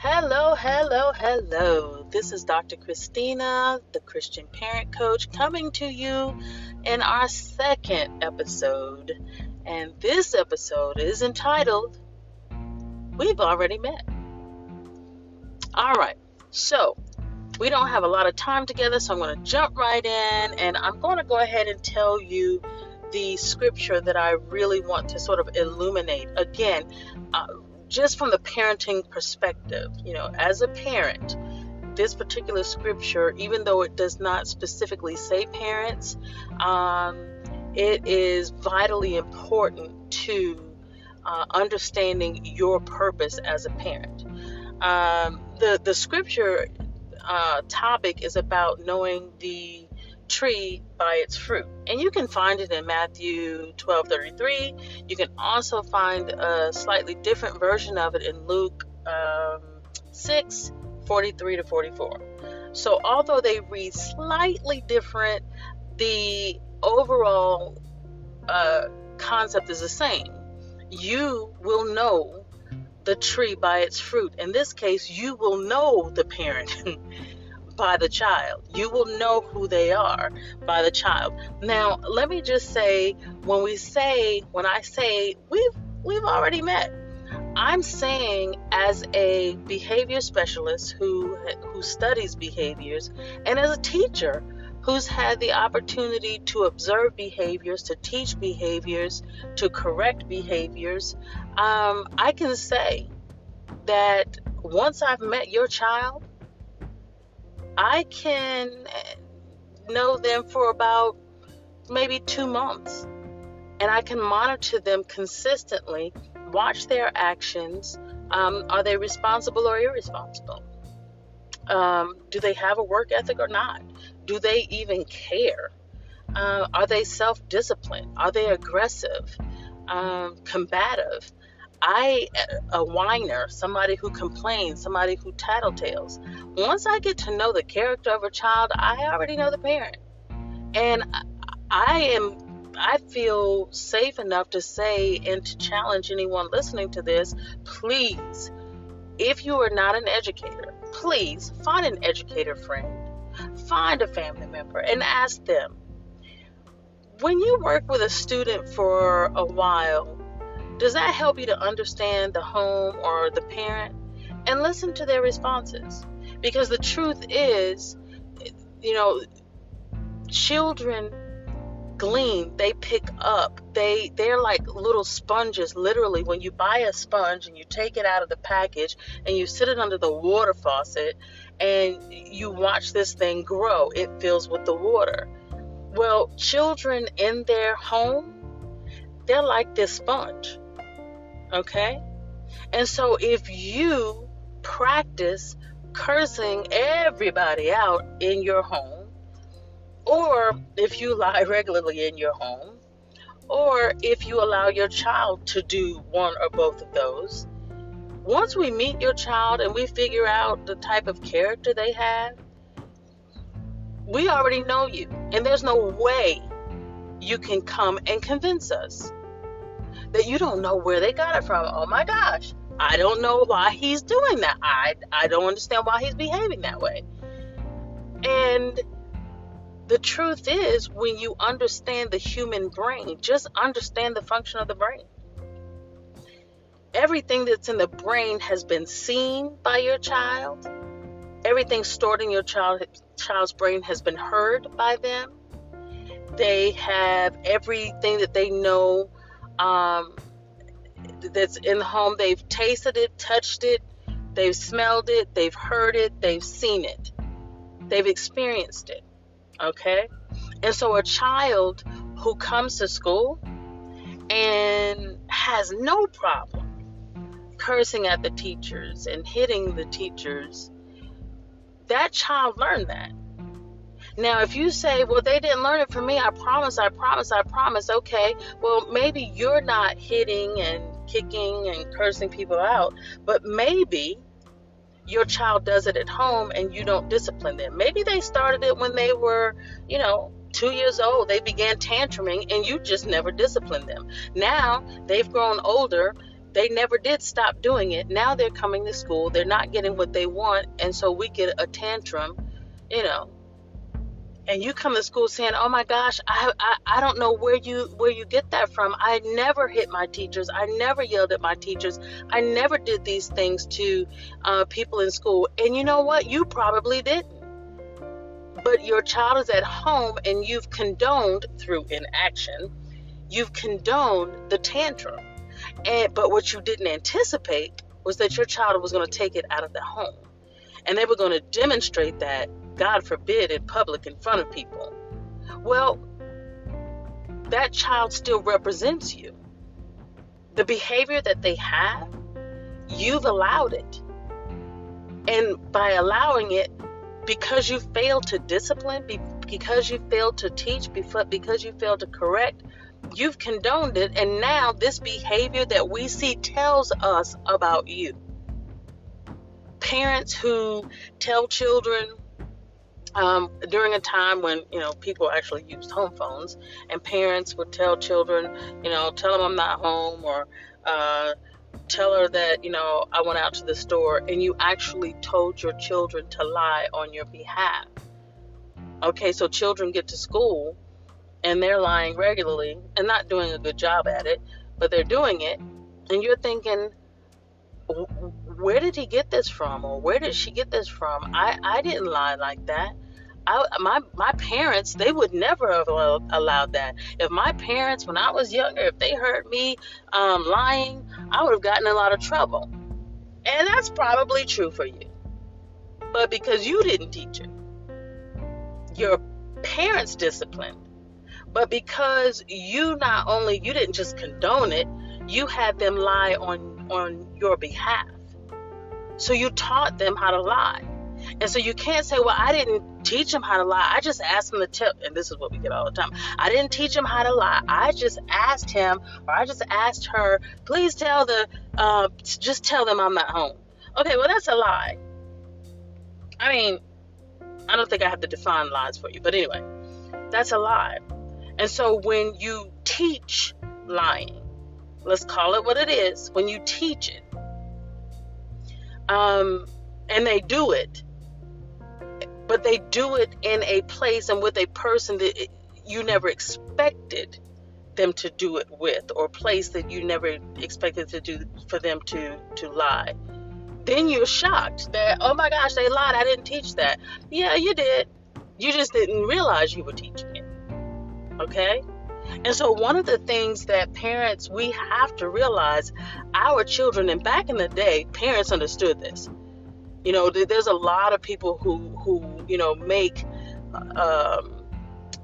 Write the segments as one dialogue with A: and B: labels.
A: Hello, hello, hello. This is Dr. Christina, the Christian Parent Coach, coming to you in our second episode. And this episode is entitled We've Already Met. All right, so we don't have a lot of time together, so I'm going to jump right in and I'm going to go ahead and tell you the scripture that I really want to sort of illuminate. Again, uh, just from the parenting perspective, you know, as a parent, this particular scripture, even though it does not specifically say parents, um, it is vitally important to uh, understanding your purpose as a parent. Um, the the scripture uh, topic is about knowing the tree by its fruit. And you can find it in Matthew 12:33. You can also find a slightly different version of it in Luke um, 6 43 to 44. So although they read slightly different, the overall uh, concept is the same. You will know the tree by its fruit. In this case, you will know the parent by the child. You will know who they are by the child. Now, let me just say when we say when I say we've we've already met, I'm saying as a behavior specialist who who studies behaviors and as a teacher who's had the opportunity to observe behaviors, to teach behaviors, to correct behaviors, um, I can say that once I've met your child, I can know them for about maybe two months. And I can monitor them consistently, watch their actions. Um, are they responsible or irresponsible? Um, do they have a work ethic or not? Do they even care? Uh, are they self disciplined? Are they aggressive, um, combative? I, a whiner, somebody who complains, somebody who tattletales. Once I get to know the character of a child, I already know the parent. And I am I feel safe enough to say and to challenge anyone listening to this, please, if you are not an educator, please find an educator friend, find a family member, and ask them. When you work with a student for a while, does that help you to understand the home or the parent? And listen to their responses. Because the truth is, you know, children glean, they pick up. They they're like little sponges literally when you buy a sponge and you take it out of the package and you sit it under the water faucet and you watch this thing grow. It fills with the water. Well, children in their home, they're like this sponge. Okay? And so if you practice cursing everybody out in your home, or if you lie regularly in your home, or if you allow your child to do one or both of those, once we meet your child and we figure out the type of character they have, we already know you. And there's no way you can come and convince us that you don't know where they got it from. Oh my gosh. I don't know why he's doing that. I I don't understand why he's behaving that way. And the truth is when you understand the human brain, just understand the function of the brain. Everything that's in the brain has been seen by your child. Everything stored in your child, child's brain has been heard by them. They have everything that they know um, that's in the home. They've tasted it, touched it, they've smelled it, they've heard it, they've seen it, they've experienced it. Okay? And so a child who comes to school and has no problem cursing at the teachers and hitting the teachers, that child learned that. Now, if you say, well, they didn't learn it from me, I promise, I promise, I promise, okay, well, maybe you're not hitting and kicking and cursing people out, but maybe your child does it at home and you don't discipline them. Maybe they started it when they were, you know, two years old. They began tantruming and you just never disciplined them. Now they've grown older they never did stop doing it. Now they're coming to school, they're not getting what they want, and so we get a tantrum, you know. And you come to school saying, "Oh my gosh, I, I I don't know where you where you get that from. I never hit my teachers. I never yelled at my teachers. I never did these things to uh, people in school. And you know what? You probably didn't but your child is at home and you've condoned through inaction you've condoned the tantrum and but what you didn't anticipate was that your child was going to take it out of the home and they were going to demonstrate that god forbid in public in front of people well that child still represents you the behavior that they have you've allowed it and by allowing it because you failed to discipline, because you failed to teach, because you failed to correct, you've condoned it. And now this behavior that we see tells us about you. Parents who tell children, um, during a time when you know people actually used home phones, and parents would tell children, you know, tell them I'm not home, or uh, tell her that, you know, I went out to the store and you actually told your children to lie on your behalf. Okay, so children get to school and they're lying regularly and not doing a good job at it, but they're doing it. And you're thinking, where did he get this from? Or where did she get this from? I, I didn't lie like that. I, my my parents they would never have allowed that. If my parents, when I was younger, if they heard me um, lying, I would have gotten a lot of trouble. And that's probably true for you. But because you didn't teach it, your parents disciplined. But because you not only you didn't just condone it, you had them lie on on your behalf. So you taught them how to lie. And so you can't say, well, I didn't teach them how to lie. I just asked him to tell, and this is what we get all the time. I didn't teach him how to lie. I just asked him, or I just asked her, please tell the, uh, just tell them I'm not home. Okay, well, that's a lie. I mean, I don't think I have to define lies for you, but anyway, that's a lie. And so when you teach lying, let's call it what it is, when you teach it, um, and they do it, but they do it in a place and with a person that you never expected them to do it with or place that you never expected to do for them to to lie. Then you're shocked that oh my gosh they lied. I didn't teach that. Yeah you did. You just didn't realize you were teaching it. Okay and so one of the things that parents we have to realize our children and back in the day parents understood this you know, there's a lot of people who who you know make um,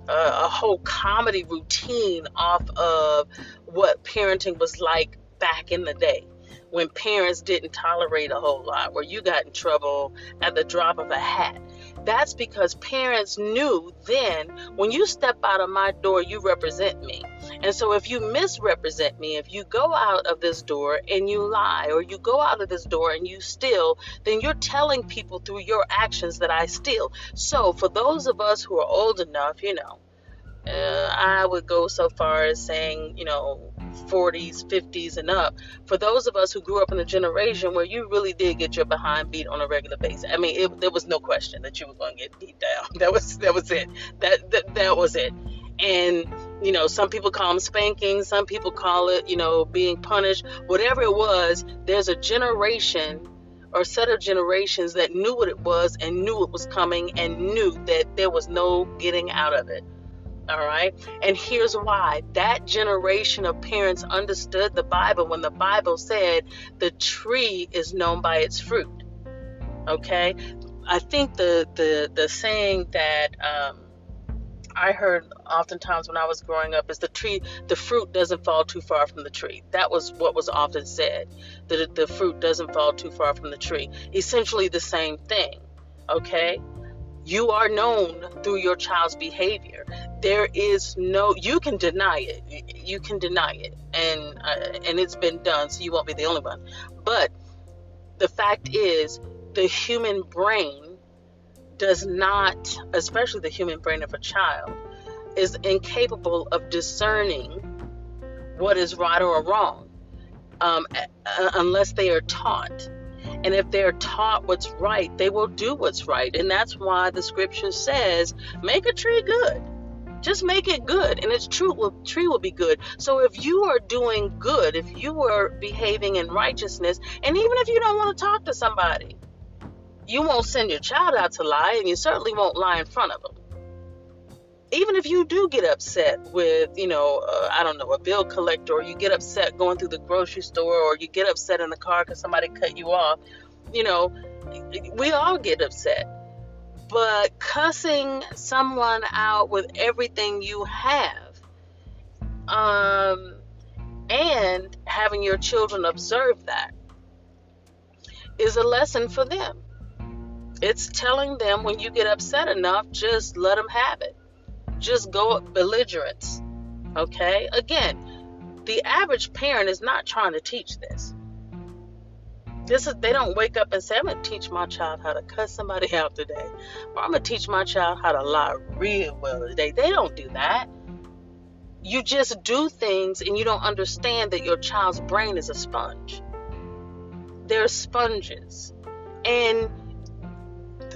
A: a, a whole comedy routine off of what parenting was like back in the day when parents didn't tolerate a whole lot, where you got in trouble at the drop of a hat. That's because parents knew then when you step out of my door, you represent me. And so if you misrepresent me, if you go out of this door and you lie, or you go out of this door and you steal, then you're telling people through your actions that I steal. So for those of us who are old enough, you know, uh, I would go so far as saying, you know, 40s, 50s, and up. For those of us who grew up in a generation where you really did get your behind beat on a regular basis, I mean, it, there was no question that you were going to get beat down. That was that was it. That that, that was it. And you know, some people call them spanking, some people call it, you know, being punished. Whatever it was, there's a generation or set of generations that knew what it was and knew it was coming and knew that there was no getting out of it. All right. And here's why that generation of parents understood the Bible when the Bible said the tree is known by its fruit. Okay. I think the, the, the saying that, um, I heard oftentimes when I was growing up is the tree, the fruit doesn't fall too far from the tree. That was what was often said. That the fruit doesn't fall too far from the tree. Essentially the same thing. Okay. You are known through your child's behavior. There is no, you can deny it. You can deny it, and uh, and it's been done, so you won't be the only one. But the fact is, the human brain does not, especially the human brain of a child, is incapable of discerning what is right or wrong. um, unless they are taught. And if they're taught what's right, they will do what's right. And that's why the scripture says, make a tree good. Just make it good. And its true will, tree will be good. So if you are doing good, if you are behaving in righteousness, and even if you don't want to talk to somebody, you won't send your child out to lie, and you certainly won't lie in front of them even if you do get upset with, you know, uh, I don't know, a bill collector, or you get upset going through the grocery store, or you get upset in the car because somebody cut you off, you know, we all get upset. But cussing someone out with everything you have, um, and having your children observe that is a lesson for them. It's telling them when you get upset enough, just let them have it just go belligerence. Okay? Again, the average parent is not trying to teach this. This is they don't wake up and say, I'm gonna teach my child how to cut somebody out today. Or I'm gonna teach my child how to lie real well today. They don't do that. You just do things and you don't understand that your child's brain is a sponge. They're sponges. And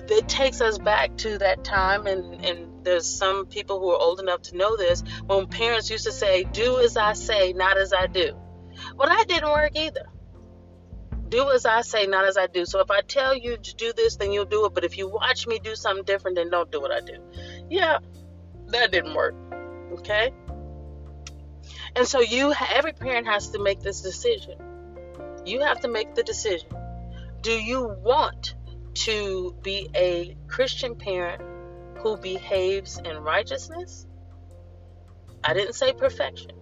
A: it takes us back to that time and, and there's some people who are old enough to know this when parents used to say, Do as I say, not as I do. Well, that didn't work either. Do as I say, not as I do. So if I tell you to do this, then you'll do it. But if you watch me do something different, then don't do what I do. Yeah, that didn't work. Okay? And so you every parent has to make this decision. You have to make the decision. Do you want to be a Christian parent who behaves in righteousness. I didn't say perfection,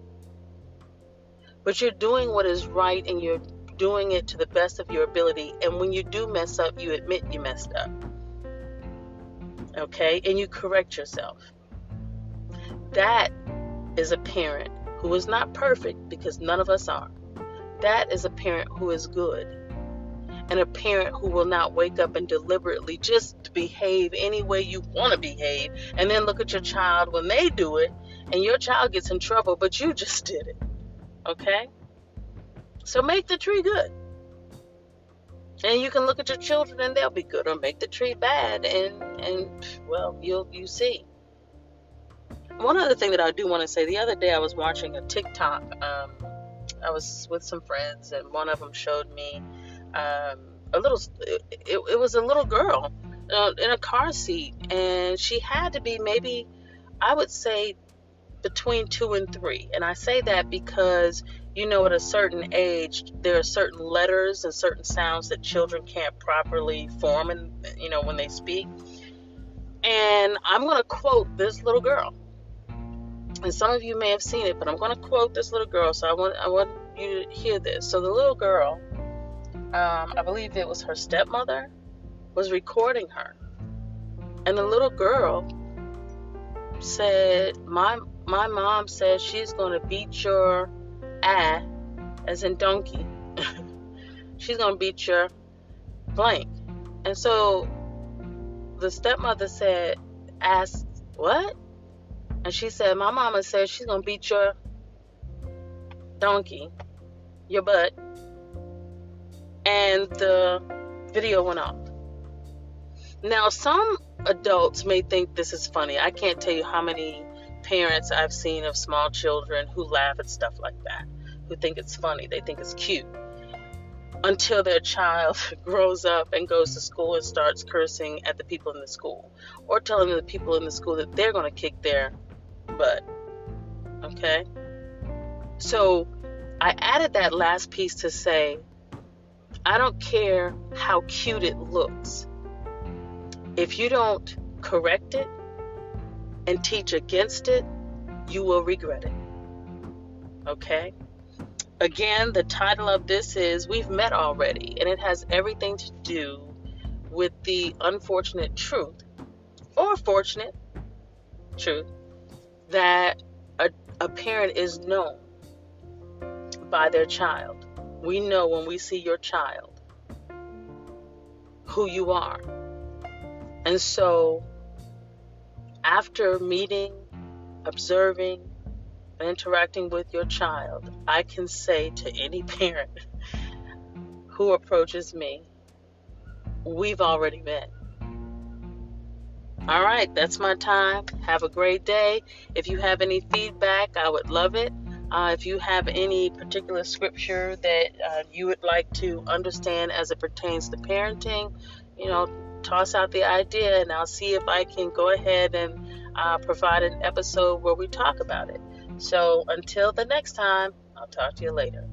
A: but you're doing what is right and you're doing it to the best of your ability. And when you do mess up, you admit you messed up. Okay? And you correct yourself. That is a parent who is not perfect because none of us are. That is a parent who is good and a parent who will not wake up and deliberately just behave any way you want to behave and then look at your child when they do it and your child gets in trouble but you just did it okay so make the tree good. And you can look at your children and they'll be good or make the tree bad and and well you'll you see. One other thing that i do want to say the other day i was watching a tiktok um, i was with some friends and one of them showed me um, a little it, it, was a little girl uh, in a car seat and she had to be maybe i would say between two and three. And i say that because you know at a certain age there are certain letters and certain sounds that children can't properly form and you know when they speak. And i'm going to quote this little girl. And some of you may have seen it but i'm going to quote this little girl so i want i want you to hear this. So the little girl um, I believe it was her stepmother, was recording her. And the little girl said, My my mom says she's gonna beat your as in donkey. she's gonna beat your blank. And so the stepmother said, Ask what? And she said, My mama said she's gonna beat your donkey, your butt and the video went off. Now, some adults may think this is funny. I can't tell you how many parents I've seen of small children who laugh at stuff like that, who think it's funny, they think it's cute. Until their child grows up and goes to school and starts cursing at the people in the school, or telling the people in the school that they're going to kick their butt. Okay? So I added that last piece to say I don't care how cute it looks. If you don't correct it and teach against it, you will regret it. Okay? Again, the title of this is We've Met Already, and it has everything to do with the unfortunate truth or fortunate truth that a, a parent is known by their child we know when we see your child who you are. And so, after meeting, observing, interacting with your child, I can say to any parent who approaches me, we've already met. All right, that's my time. Have a great day. If you have any feedback, I would love it. Uh, if you have any particular scripture that uh, you would like to understand as it pertains to parenting, you know, toss out the idea and I'll see if I can go ahead and uh, provide an episode where we talk about it. So until the next time, I'll talk to you later.